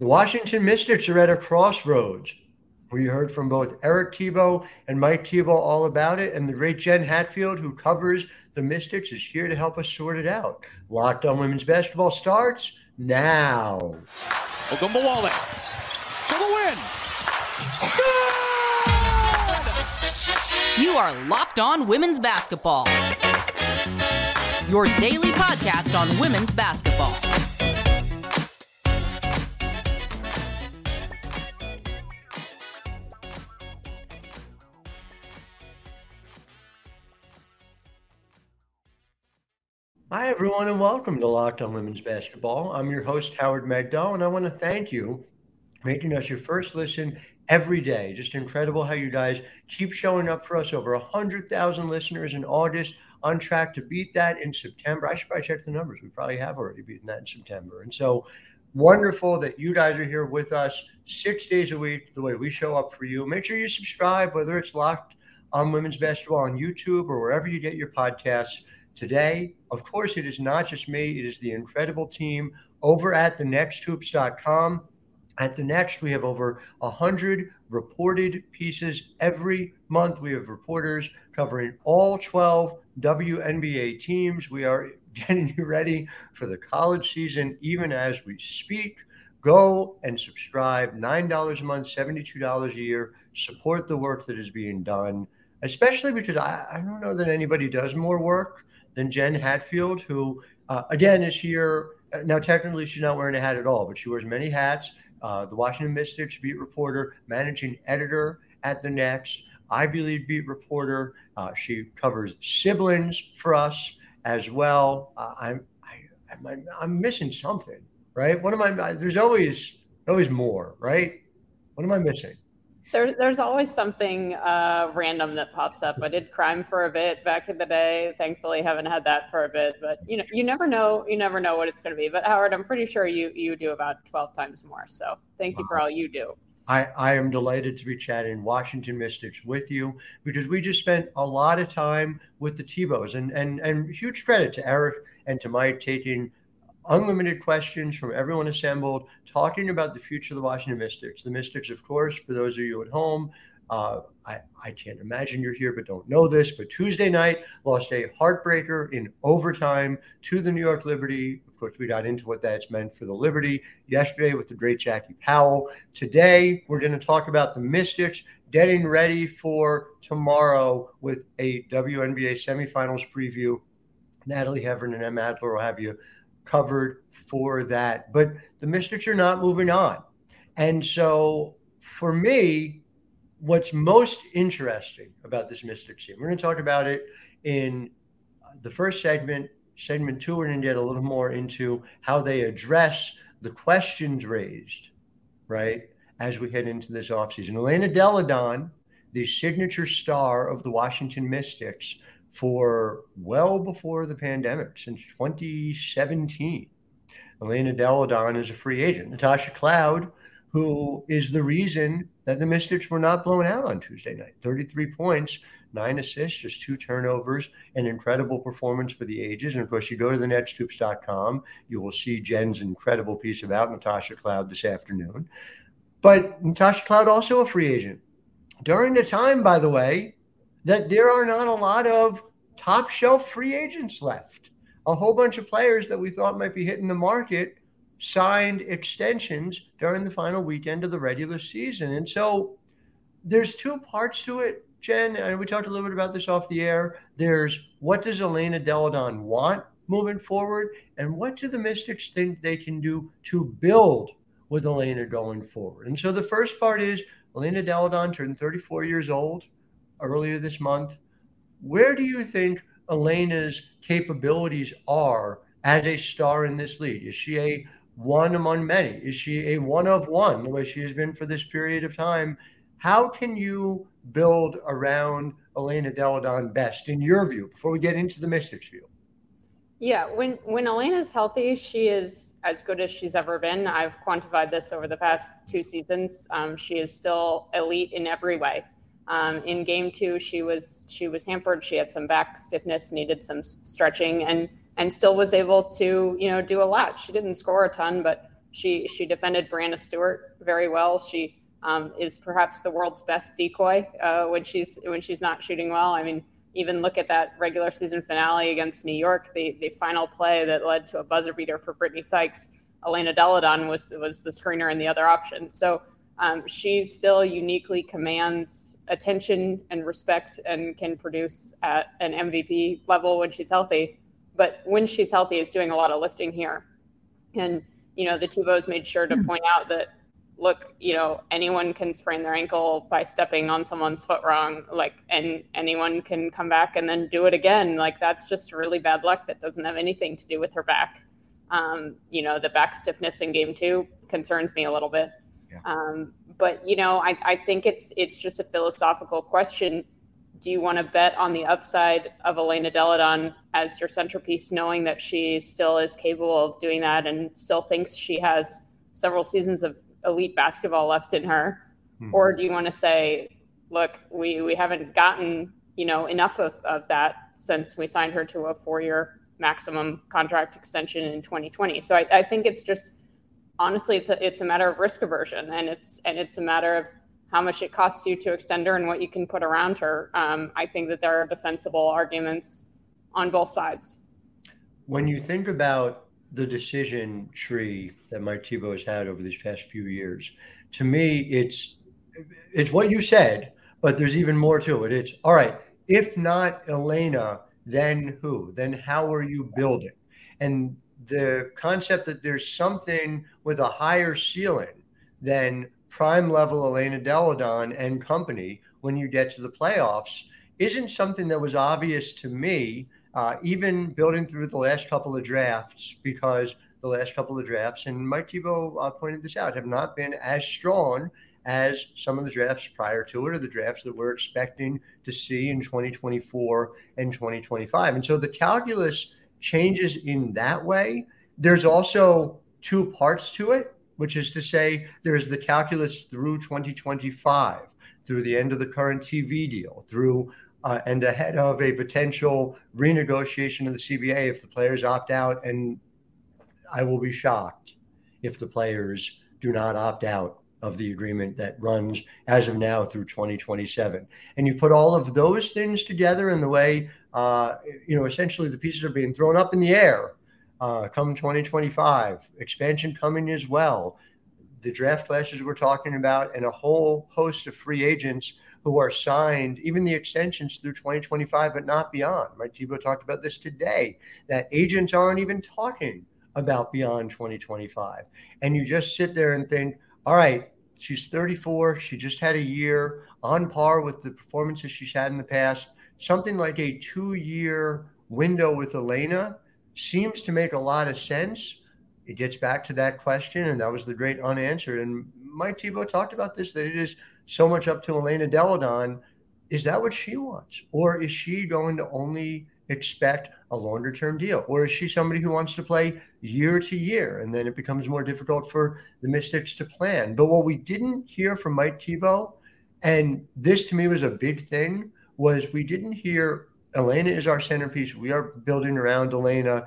The Washington Mystics are at a crossroads. We heard from both Eric Thibault and Mike Thibault all about it, and the great Jenn Hatfield, who covers the Mystics, is here to help us sort it out. Locked on Women's Basketball starts now. Ogunbowale for the win. You are Locked On Women's Basketball. Your daily podcast on women's basketball. Hi, everyone, and welcome to Locked On Women's Basketball. I'm your host, Howard Megdal, and I want to thank you for making us your first listen every day. Just incredible how you guys keep showing up for us. Over 100,000 listeners in August, on track to beat that in September. I should probably check the numbers. We probably have already beaten that in September. And so wonderful that you guys are here with us six days a week, the way we show up for you. Make sure you subscribe, whether it's Locked on Women's Basketball on YouTube or wherever you get your podcasts today. Of course, it is not just me, it is the incredible team over at thenexthoops.com. At the Next, we have over 100 reported pieces every month. We have reporters covering all 12 WNBA teams. We are getting you ready for the college season, even as we speak. Go and subscribe $9 a month, $72 a year. Support the work that is being done, especially because I, I don't know that anybody does more work than Jenn Hatfield, who uh, again is here. Now, technically, she's not wearing a hat at all, but she wears many hats. Uh, the Washington Mystics beat reporter, managing editor at the Next, Ivy League beat reporter. Uh, she covers siblings for us as well. Uh, I'm, I, I'm, I'm missing something, right? What am I? There's always always more, right? What am I missing? There, there's always something uh, random that pops up. I did crime for a bit back in the day. Thankfully, haven't had that for a bit. But you know, you never know. You never know what it's going to be. But Howard, I'm pretty sure you you do about 12 times more. So thank you wow. for all you do. I, I am delighted to be chatting Washington Mystics with you because we just spent a lot of time with the Thibaults and and and huge credit to Eric and to Mike taking unlimited questions from everyone assembled, talking about the future of the Washington Mystics. The Mystics, of course, for those of you at home, uh, I, I can't imagine you're here but don't know this, but Tuesday night lost a heartbreaker in overtime to the New York Liberty. Of course, we got into what that's meant for the Liberty yesterday with the great Jackie Powell. Today, we're going to talk about the Mystics getting ready for tomorrow with a WNBA semifinals preview. Natalie Heavren and Em Adler will have you covered for that. But the Mystics are not moving on. And so for me, what's most interesting about this Mystics team, we're going to talk about it in the first segment. Segment two, we're going to get a little more into how they address the questions raised, right, as we head into this offseason. Elena Delle Donne, the signature star of the Washington Mystics, for well before the pandemic, since 2017. Elena Delle Donne is a free agent. Natasha Cloud, who is the reason that the Mystics were not blown out on Tuesday night. 33 points, nine assists, just two turnovers, an incredible performance for the ages. And of course, you go to the nexthoops.com, you will see Jenn's incredible piece about Natasha Cloud this afternoon. But Natasha Cloud also a free agent. During the time, by the way, that there are not a lot of top shelf free agents left. A whole bunch of players that we thought might be hitting the market signed extensions during the final weekend of the regular season. And so there's two parts to it, Jenn, and we talked a little bit about this off the air. There's what does Elena Delle Donne want moving forward, and what do the Mystics think they can do to build with Elena going forward? And so the first part is Elena Delle Donne turned 34 years old earlier this month. Where do you think Elena's capabilities are as a star in this league? Is she a one among many? Is she a one of one, the way she has been for this period of time? How can you build around Elena Delle Donne best, in your view, before we get into the Mystics view? Yeah, when when Elena's healthy, she is as good as she's ever been. I've quantified this over the past two seasons. Um, she is still elite in every way. Um, in game two, she was she was hampered. She had some back stiffness, needed some stretching, and and still was able to you know do a lot. She didn't score a ton, but She she defended Breanna Stewart very well. She um, is perhaps the world's best decoy uh, when she's when she's not shooting well. I mean, even look at that regular season finale against New York, the the final play that led to a buzzer beater for Brittany Sykes. Elena Delle Donne was was the screener and the other option. So um, she still uniquely commands attention and respect and can produce at an MVP level when she's healthy. But when she's healthy, is doing a lot of lifting here. And you know the Thibaults made sure to hmm. point out that look, you know, anyone can sprain their ankle by stepping on someone's foot wrong, like, and anyone can come back and then do it again. Like, that's just really bad luck that doesn't have anything to do with her back. Um, you know, the back stiffness in game two concerns me a little bit. Yeah. Um, but you know, I, I think it's it's just a philosophical question. Do you want to bet on the upside of Elena Delle Donne as your centerpiece, knowing that she still is capable of doing that and still thinks she has several seasons of elite basketball left in her? Mm-hmm. Or do you want to say, look, we, we haven't gotten, you know, enough of, of that since we signed her to a four year maximum contract extension in 2020. So I, I think it's just honestly it's a it's a matter of risk aversion and it's and it's a matter of how much it costs you to extend her and what you can put around her. Um, I think that there are defensible arguments on both sides. When you think about the decision tree that Mike Thibault has had over these past few years. To me, it's it's what you said, but there's even more to it. It's all right. If not Elena, then who? Then how are you building? And the concept that there's something with a higher ceiling than prime level Elena Delle Donne and company when you get to the playoffs isn't something that was obvious to me uh, even building through the last couple of drafts, because the last couple of drafts, and Mike Thibault uh, pointed this out, have not been as strong as some of the drafts prior to it or the drafts that we're expecting to see in 2024 and 2025. And so the calculus changes in that way. There's also two parts to it, which is to say, there's the calculus through 2025, through the end of the current TV deal, through uh, and ahead of a potential renegotiation of the CBA if the players opt out. And I will be shocked if the players do not opt out of the agreement that runs as of now through 2027. And you put all of those things together in the way, uh, you know, essentially the pieces are being thrown up in the air uh, come 2025, expansion coming as well. The draft classes we're talking about, and a whole host of free agents who are signed, even the extensions through 2025, but not beyond. Right? Thibault talked about this today, that agents aren't even talking about beyond 2025. And you just sit there and think, all right, she's 34. She just had a year on par with the performances she's had in the past. Something like a two year window with Elena seems to make a lot of sense. It gets back to that question, and that was the great unanswered. And Mike Thibault talked about this that it is so much up to Elena Delle Donne. Is that what she wants? Or is she going to only expect a longer term deal? Or is she somebody who wants to play year to year? And then it becomes more difficult for the Mystics to plan. But what we didn't hear from Mike Thibault, and this to me was a big thing, was we didn't hear Elena is our centerpiece. We are building around Elena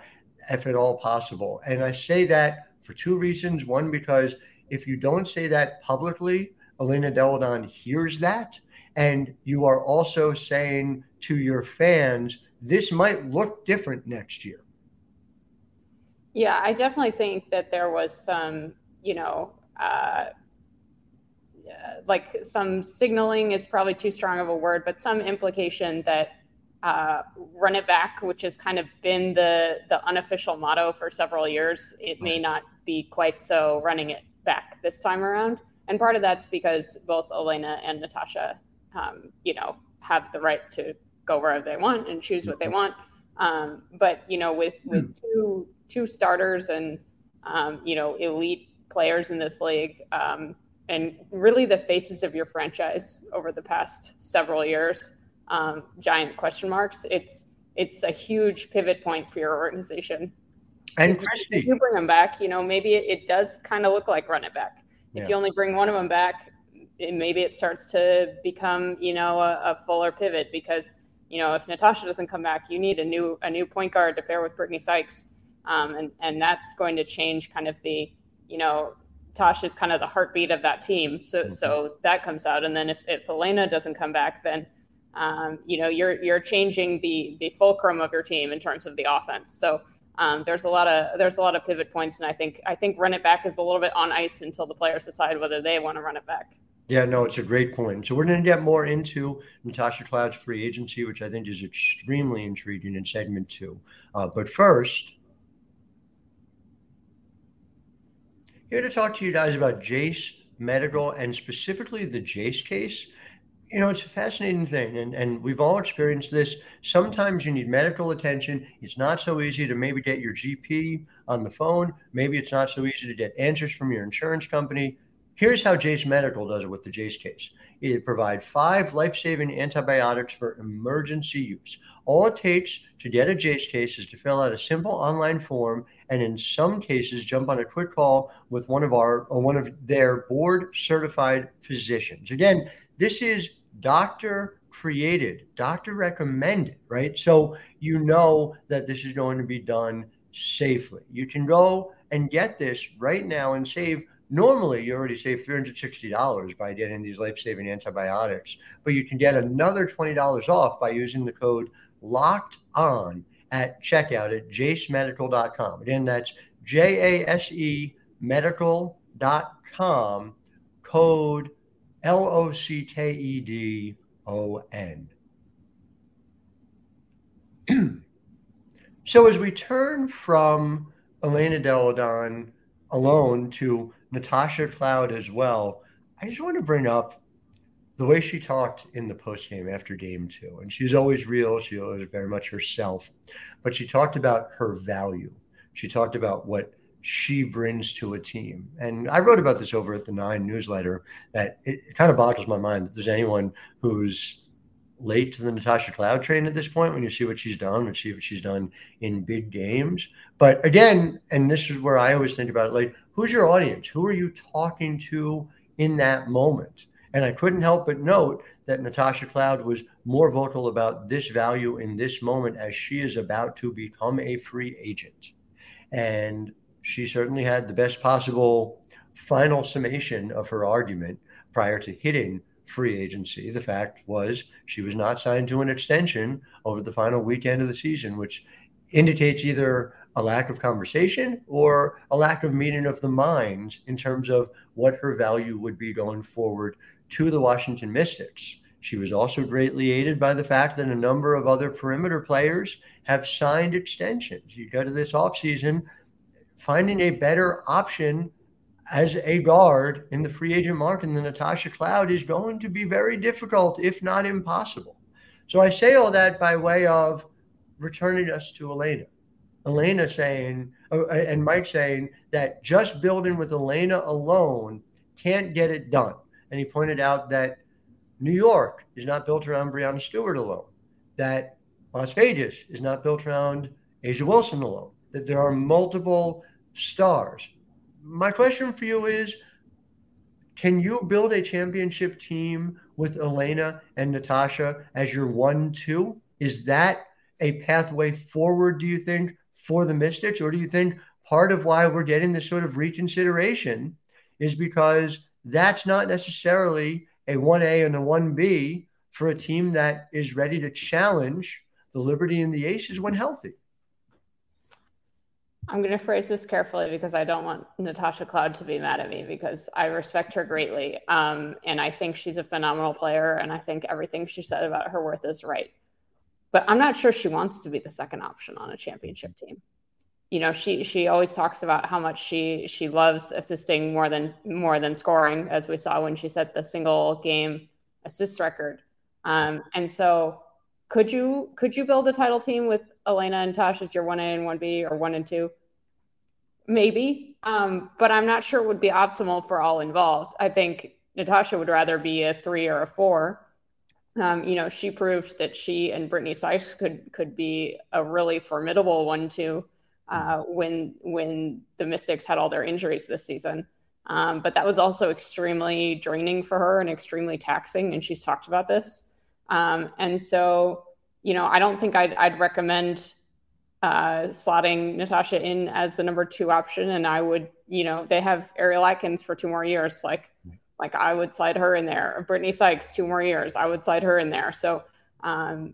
if at all possible. And I say that for two reasons. One, because if you don't say that publicly, Elena Delle Donne hears that. And you are also saying to your fans, this might look different next year. Yeah, I definitely think that there was some, you know, uh, like some signaling is probably too strong of a word, but some implication that uh, run it back, which has kind of been the the unofficial motto for several years, it may not be quite so running it back this time around and part of that's because both Elena and Natasha, um, you know, have the right to go wherever they want and choose what they want. Um, but you know, with with hmm. two two starters and um, you know elite players in this league, um, and really the faces of your franchise over the past several years, um, giant question marks. It's it's a huge pivot point for your organization. And Christy, if you bring them back, you know, maybe it, it does kind of look like run it back. If yeah. you only bring one of them back, it, maybe it starts to become, you know, a, a, fuller pivot because, you know, if Natasha doesn't come back, you need a new a new point guard to pair with Brittany Sykes, um, and and that's going to change kind of the you know, Tosh is kind of the heartbeat of that team. So mm-hmm. so that comes out, and then if, if Elena doesn't come back, then um, you know you're you're changing the the fulcrum of your team in terms of the offense. So um, there's a lot of there's a lot of pivot points, and I think I think run it back is a little bit on ice until the players decide whether they want to run it back. Yeah, no, it's a great point. So we're going to get more into Natasha Cloud's free agency, which I think is extremely intriguing in segment two. Uh, but first, here to talk to you guys about Jase Medical and specifically the Jase case you know, it's a fascinating thing, and, and we've all experienced this. Sometimes you need medical attention. It's not so easy to maybe get your GP on the phone. Maybe it's not so easy to get answers from your insurance company. Here's how Jase Medical does it with the Jase case. It provides five life-saving antibiotics for emergency use. All it takes to get a Jase case is to fill out a simple online form, and in some cases, jump on a quick call with one of our or one of their board-certified physicians. Again, this is doctor created, doctor recommended, right? So you know that this is going to be done safely. You can go and get this right now and save. Normally, you already save $360 by getting these life saving antibiotics, but you can get another $20 off by using the code locked on at checkout at jasemedical.com. Again, that's J A S E medical.com, code L O C K E D O N. So as we turn from Elena Delle Donne alone to Natasha Cloud as well, I just want to bring up the way she talked in the post game after game two. And she's always real, she was very much herself. But she talked about her value. She talked about what she brings to a team. And I wrote about this over at the Nine newsletter that it, it kind of boggles my mind that there's anyone who's late to the Natasha Cloud train at this point when you see what she's done, and see what she's done in big games. But again, and this is where I always think about it like, who's your audience? Who are you talking to in that moment? And I couldn't help but note that Natasha Cloud was more vocal about this value in this moment as she is about to become a free agent. And she certainly had the best possible final summation of her argument prior to hitting free agency. The fact was she was not signed to an extension over the final weekend of the season, which indicates either a lack of conversation or a lack of meeting of the minds in terms of what her value would be going forward to the Washington Mystics. She was also greatly aided by the fact that a number of other perimeter players have signed extensions. You go to this offseason, finding a better option as a guard in the free agent market the Natasha Cloud is going to be very difficult, if not impossible. So I say all that by way of returning us to Elena. Elena saying, uh, and Mike saying that just building with Elena alone can't get it done. And he pointed out that New York is not built around Breanna Stewart alone, that Las Vegas is not built around A'ja Wilson alone, that there are multiple stars. My question for you is can you build a championship team with Elena and Natasha as your one two? Is that a pathway forward, do you think, for the Mystics? Or do you think part of why we're getting this sort of reconsideration is because that's not necessarily a 1A and a 1B for a team that is ready to challenge the Liberty and the Aces when healthy? I'm going to phrase this carefully because I don't want Natasha Cloud to be mad at me because I respect her greatly. Um, and I think she's a phenomenal player. And I think everything she said about her worth is right. But I'm not sure she wants to be the second option on a championship team. You know, she she always talks about how much she she loves assisting more than more than scoring, as we saw when she set the single game assist record. Um, and so could you could you build a title team with Elena and Tosh as your one A and one B or one and two? Maybe, um, but I'm not sure it would be optimal for all involved. I think Natasha would rather be a three or a four. Um, you know, she proved that she and Brittany Sykes could could be a really formidable one-two uh, when when the Mystics had all their injuries this season. Um, but that was also extremely draining for her and extremely taxing, and she's talked about this. Um, and so, you know, I don't think I'd, I'd recommend uh, slotting Natasha in as the number two option, and I would, you know, they have Ariel Atkins for two more years. Like, like I would slide her in there. Brittany Sykes, two more years, I would slide her in there. So um,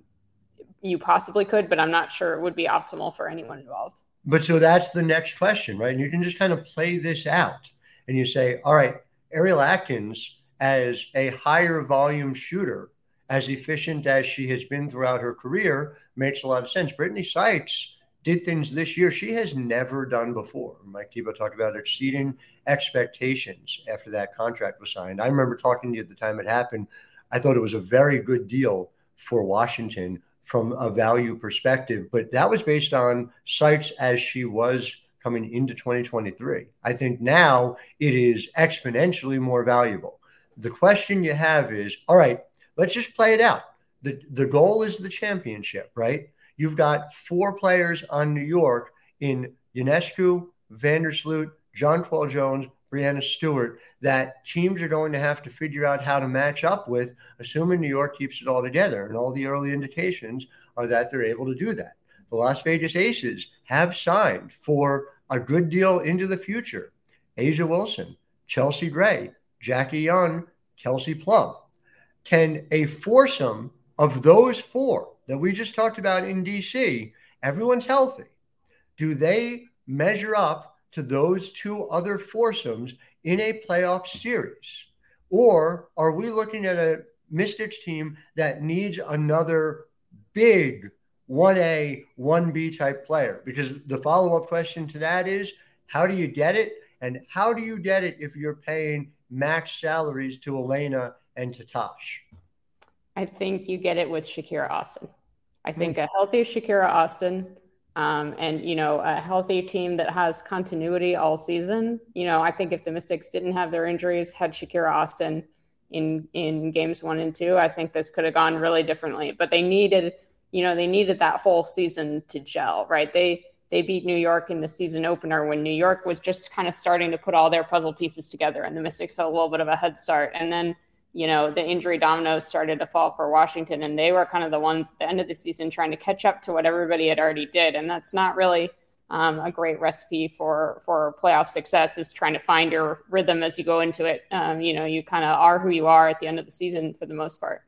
you possibly could, but I'm not sure it would be optimal for anyone involved. But so that's the next question, right? And you can just kind of play this out, and you say, all right, Ariel Atkins as a higher volume shooter as efficient as she has been throughout her career makes a lot of sense. Brittany Sykes did things this year she has never done before. Mike Thibault talked about exceeding expectations after that contract was signed. I remember talking to you at the time it happened. I thought it was a very good deal for Washington from a value perspective, but that was based on Sykes as she was coming into 2023. I think now it is exponentially more valuable. The question you have is all right, let's just play it out. The, the goal is the championship, right? You've got four players on New York in Ionescu, Vandersloot, Jonquel Jones, Breanna Stewart that teams are going to have to figure out how to match up with, assuming New York keeps it all together. And all the early indications are that they're able to do that. The Las Vegas Aces have signed for a good deal into the future A'ja Wilson, Chelsea Gray, Jackie Young, Kelsey Plum. Can a foursome of those four that we just talked about in DC, everyone's healthy. Do they measure up to those two other foursomes in a playoff series? Or are we looking at a Mystics team that needs another big 1A, 1B type player? Because the follow up question to that is how do you get it? And how do you get it if you're paying max salaries to Elena and to Tosh? I think you get it with Shakira Austin. I think a healthy Shakira Austin um, and you know a healthy team that has continuity all season. You know, I think if the Mystics didn't have their injuries, had Shakira Austin in in games one and two, I think this could have gone really differently. But they needed, you know, they needed that whole season to gel, right? They they beat New York in the season opener when New York was just kind of starting to put all their puzzle pieces together, and the Mystics had a little bit of a head start, and then you know, the injury dominoes started to fall for Washington, and they were kind of the ones at the end of the season trying to catch up to what everybody had already did, and that's not really um, a great recipe for for playoff success. Is trying to find your rhythm as you go into it. Um, you know, you kind of are who you are at the end of the season for the most part.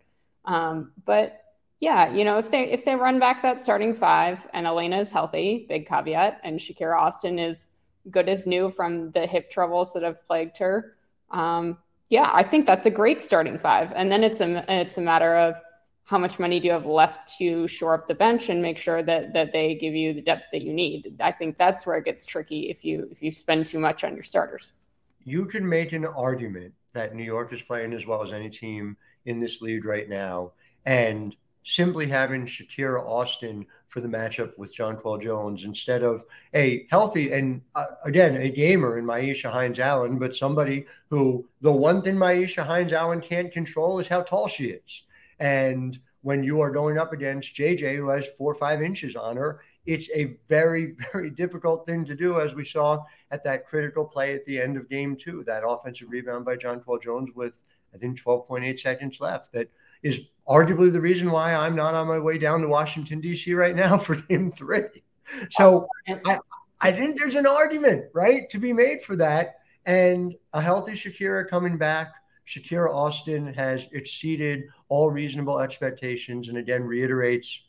Um, but yeah, you know, if they if they run back that starting five and Elena is healthy, big caveat, and Shakira Austin is good as new from the hip troubles that have plagued her. Um, yeah, I think that's a great starting five. And then it's a it's a matter of how much money do you have left to shore up the bench and make sure that that they give you the depth that you need. I think that's where it gets tricky if you if you spend too much on your starters. You can make an argument that New York is playing as well as any team in this league right now, and simply having Shakira Austin for the matchup with Jonquel Jones instead of a healthy and uh, again a gamer in Myisha Hines Allen, but somebody who the one thing Myisha Hines Allen can't control is how tall she is. And when you are going up against JJ, who has four or five inches on her, it's a very, very difficult thing to do, as we saw at that critical play at the end of game two, that offensive rebound by Jonquel Jones with, I think, 12.8 seconds left. That is arguably the reason why I'm not on my way down to Washington, D.C. right now for game three. So I, I think there's an argument, right, to be made for that. And a healthy Shakira coming back. Shakira Austin has exceeded all reasonable expectations and again reiterates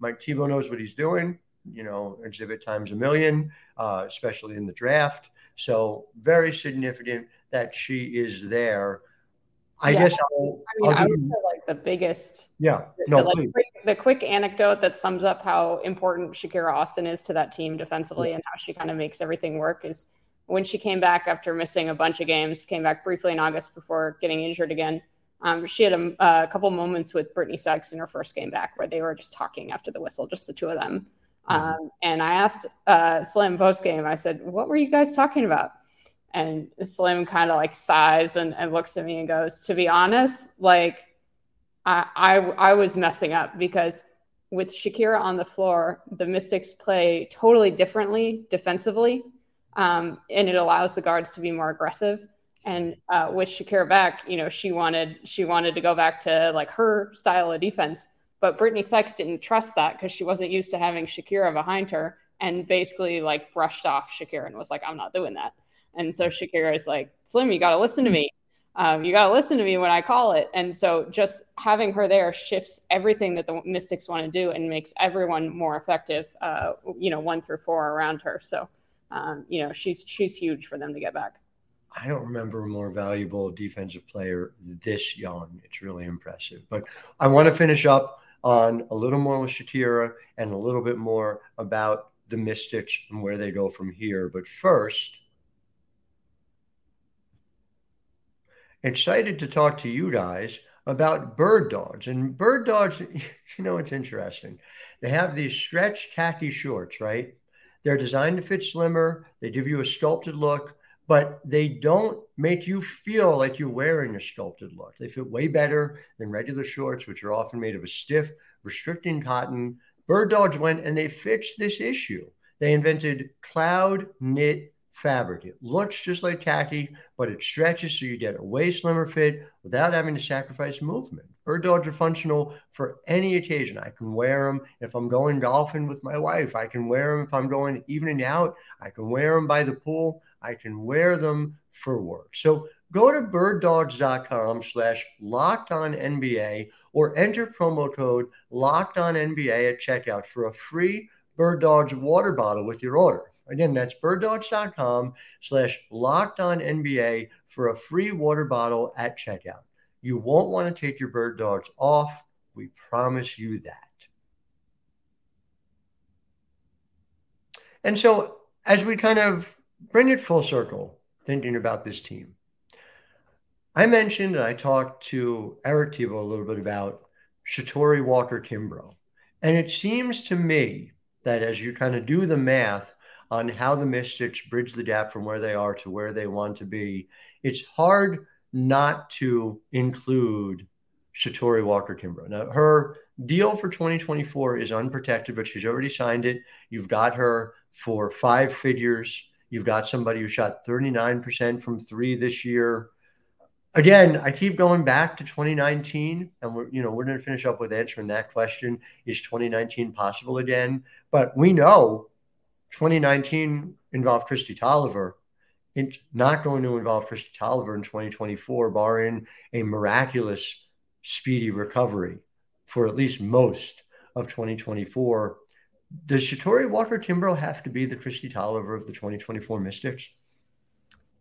Mike Thibault knows what he's doing, you know, exhibit times a million, uh, especially in the draft. So very significant that she is there. I yeah. guess I'll, I mean, I'll I would say like the biggest. Yeah. No, the, like, quick, the quick anecdote that sums up how important Shakira Austin is to that team defensively yeah. and how she kind of makes everything work is when she came back after missing a bunch of games, came back briefly in August before getting injured again. Um, she had a, a, couple moments with Brittany Sykes in her first game back where they were just talking after the whistle, just the two of them. Mm-hmm. Um, and I asked uh, Slim post game, I said, "What were you guys talking about?" And Slim kind of like sighs and, and looks at me and goes, To be honest, like I, I, I was messing up because with Shakira on the floor, the Mystics play totally differently defensively. Um, and it allows the guards to be more aggressive. And uh, with Shakira back, you know, she wanted she wanted to go back to like her style of defense. But Brittany Sykes didn't trust that because she wasn't used to having Shakira behind her and basically like brushed off Shakira and was like, I'm not doing that. And so Shakira is like, Slim, you got to listen to me. Um, you got to listen to me when I call it. And so just having her there shifts everything that the Mystics want to do and makes everyone more effective, uh, you know, one through four around her. So, um, you know, she's, she's huge for them to get back. I don't remember a more valuable defensive player this young. It's really impressive. But I want to finish up on a little more with Shakira and a little bit more about the Mystics and where they go from here. But first, excited to talk to you guys about bird dogs. And bird dogs, you know, it's interesting. They have these stretch khaki shorts, right? They're designed to fit slimmer. They give you a sculpted look, but they don't make you feel like you're wearing a sculpted look. They fit way better than regular shorts, which are often made of a stiff, restricting cotton. Bird dogs went and they fixed this issue. They invented cloud knit fabric. It looks just like khaki, but it stretches so you get a way slimmer fit without having to sacrifice movement. Bird dogs are functional for any occasion. I can wear them if I'm going golfing with my wife. I can wear them if I'm going evening out. I can wear them by the pool. I can wear them for work. So go to birddogs.com slash locked on NBA or enter promo code locked on NBA at checkout for a free Bird Dogs water bottle with your order. Again, that's birddogs.com slash locked on NBA for a free water bottle at checkout. You won't want to take your bird dogs off. We promise you that. And so, as we kind of bring it full circle, thinking about this team, I mentioned and I talked to Eric Thibault a little bit about Shatori Walker Kimbrough. And it seems to me that as you kind of do the math on how the Mystics bridge the gap from where they are to where they want to be, it's hard not to include Shatori Walker Kimbrough. Now, her deal for 2024 is unprotected, but she's already signed it. You've got her for five figures. You've got somebody who shot 39% from three this year. Again, I keep going back to 2019, and we're you know we're going to finish up with answering that question: Is 2019 possible again? But we know 2019 involved Kristi Toliver. It's not going to involve Kristi Toliver in 2024, barring a miraculous speedy recovery for at least most of 2024. Does Shatori Walker Kimbrough have to be the Kristi Toliver of the 2024 Mystics?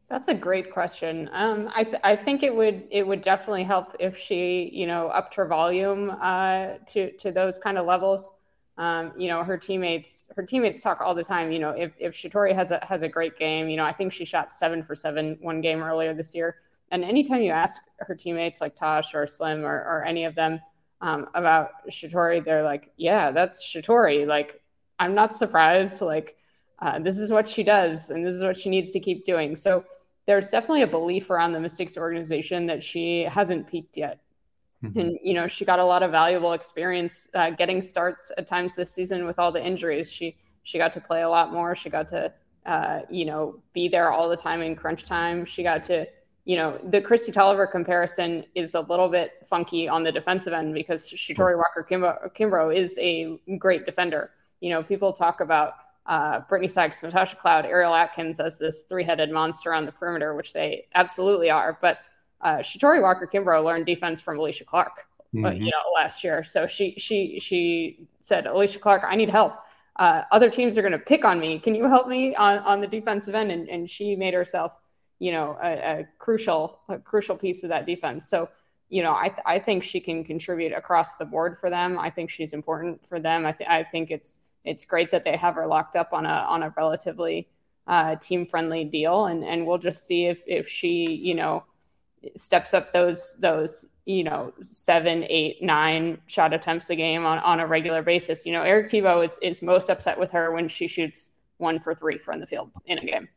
That's a great question. Um, I, th- I think it would it would definitely help if she you know upped her volume uh, to to those kind of levels. Um, you know, her teammates her teammates talk all the time. You know, if if Shatori has a has a great game, you know, I think she shot seven for seven one game earlier this year. And anytime you ask her teammates like Tosh or Slim or, or any of them um, about Shatori, they're like, "Yeah, that's Shatori." Like, I'm not surprised. Like, uh, this is what she does, and this is what she needs to keep doing. So there's definitely a belief around the Mystics organization that she hasn't peaked yet. Mm-hmm. And you know, she got a lot of valuable experience uh, getting starts at times this season with all the injuries. She she got to play a lot more. She got to uh, you know be there all the time in crunch time. She got to you know the Kristi Toliver comparison is a little bit funky on the defensive end because Shatori Walker Kimbrough, Kimbrough is a great defender. You know, people talk about uh, Brittany Sykes, Natasha Cloud, Ariel Atkins as this three-headed monster on the perimeter, which they absolutely are. But uh, Shatori Walker Kimbrough learned defense from Alysha Clark, uh, mm-hmm. you know, last year. So she she she said, Alysha Clark, I need help. Uh, other teams are going to pick on me. Can you help me on, on the defensive end? And, and she made herself, you know, a, a crucial a crucial piece of that defense. So you know, I, th- I think she can contribute across the board for them. I think she's important for them. I, th- I think it's it's great that they have her locked up on a on a relatively uh, team friendly deal, and and we'll just see if if she you know steps up those those you know seven eight nine shot attempts a game on, on a regular basis. You know eric thibault is is most upset with her when she shoots one for three from the field in a game.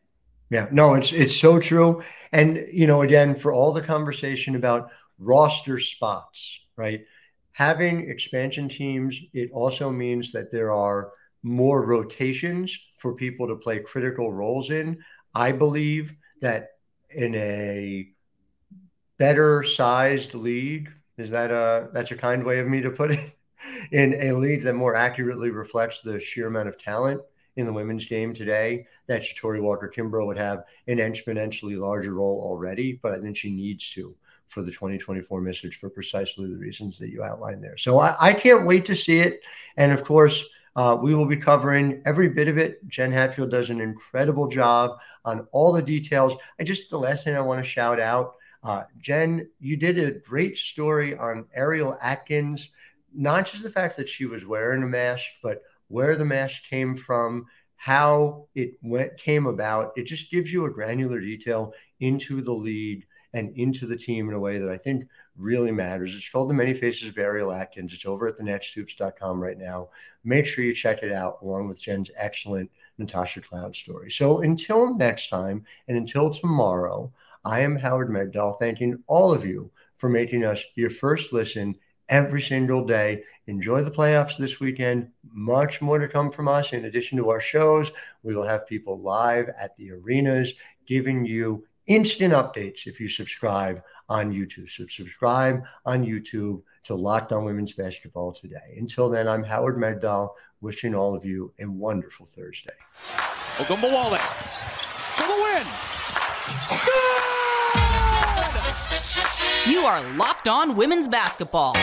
Yeah. No it's it's so true. And you know again for all the conversation about roster spots right having expansion teams it also means that there are more rotations for people to play critical roles in. I believe that in a better sized league. Is that a that's a kind way of me to put it? in a league that more accurately reflects the sheer amount of talent in the women's game today, that Shatori Walker Kimbrough would have an exponentially larger role already, but I think she needs to for the 2024 message for precisely the reasons that you outlined there. So I, I can't wait to see it. And of course, uh, we will be covering every bit of it. Jenn Hatfield does an incredible job on all the details. I just, the last thing I want to shout out, uh, Jenn, you did a great story on Ariel Atkins, not just the fact that she was wearing a mask, but where the mask came from, how it went came about. It just gives you a granular detail into the lead and into the team in a way that I think really matters. It's called The Many Faces of Ariel Atkins. It's over at the nexthoops.com right now. Make sure you check it out along with Jenn's excellent Natasha Cloud story. So until next time and until tomorrow, I am Howard Megdal, thanking all of you for making us your first listen every single day. Enjoy the playoffs this weekend. Much more to come from us. In addition to our shows, we will have people live at the arenas giving you instant updates if you subscribe on YouTube. So subscribe on YouTube to Locked On Women's Basketball today. Until then, I'm Howard Megdal, wishing all of you a wonderful Thursday. Ogunbowale for the win. You are Locked On Women's Basketball.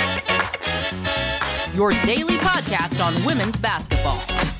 Your daily podcast on women's basketball.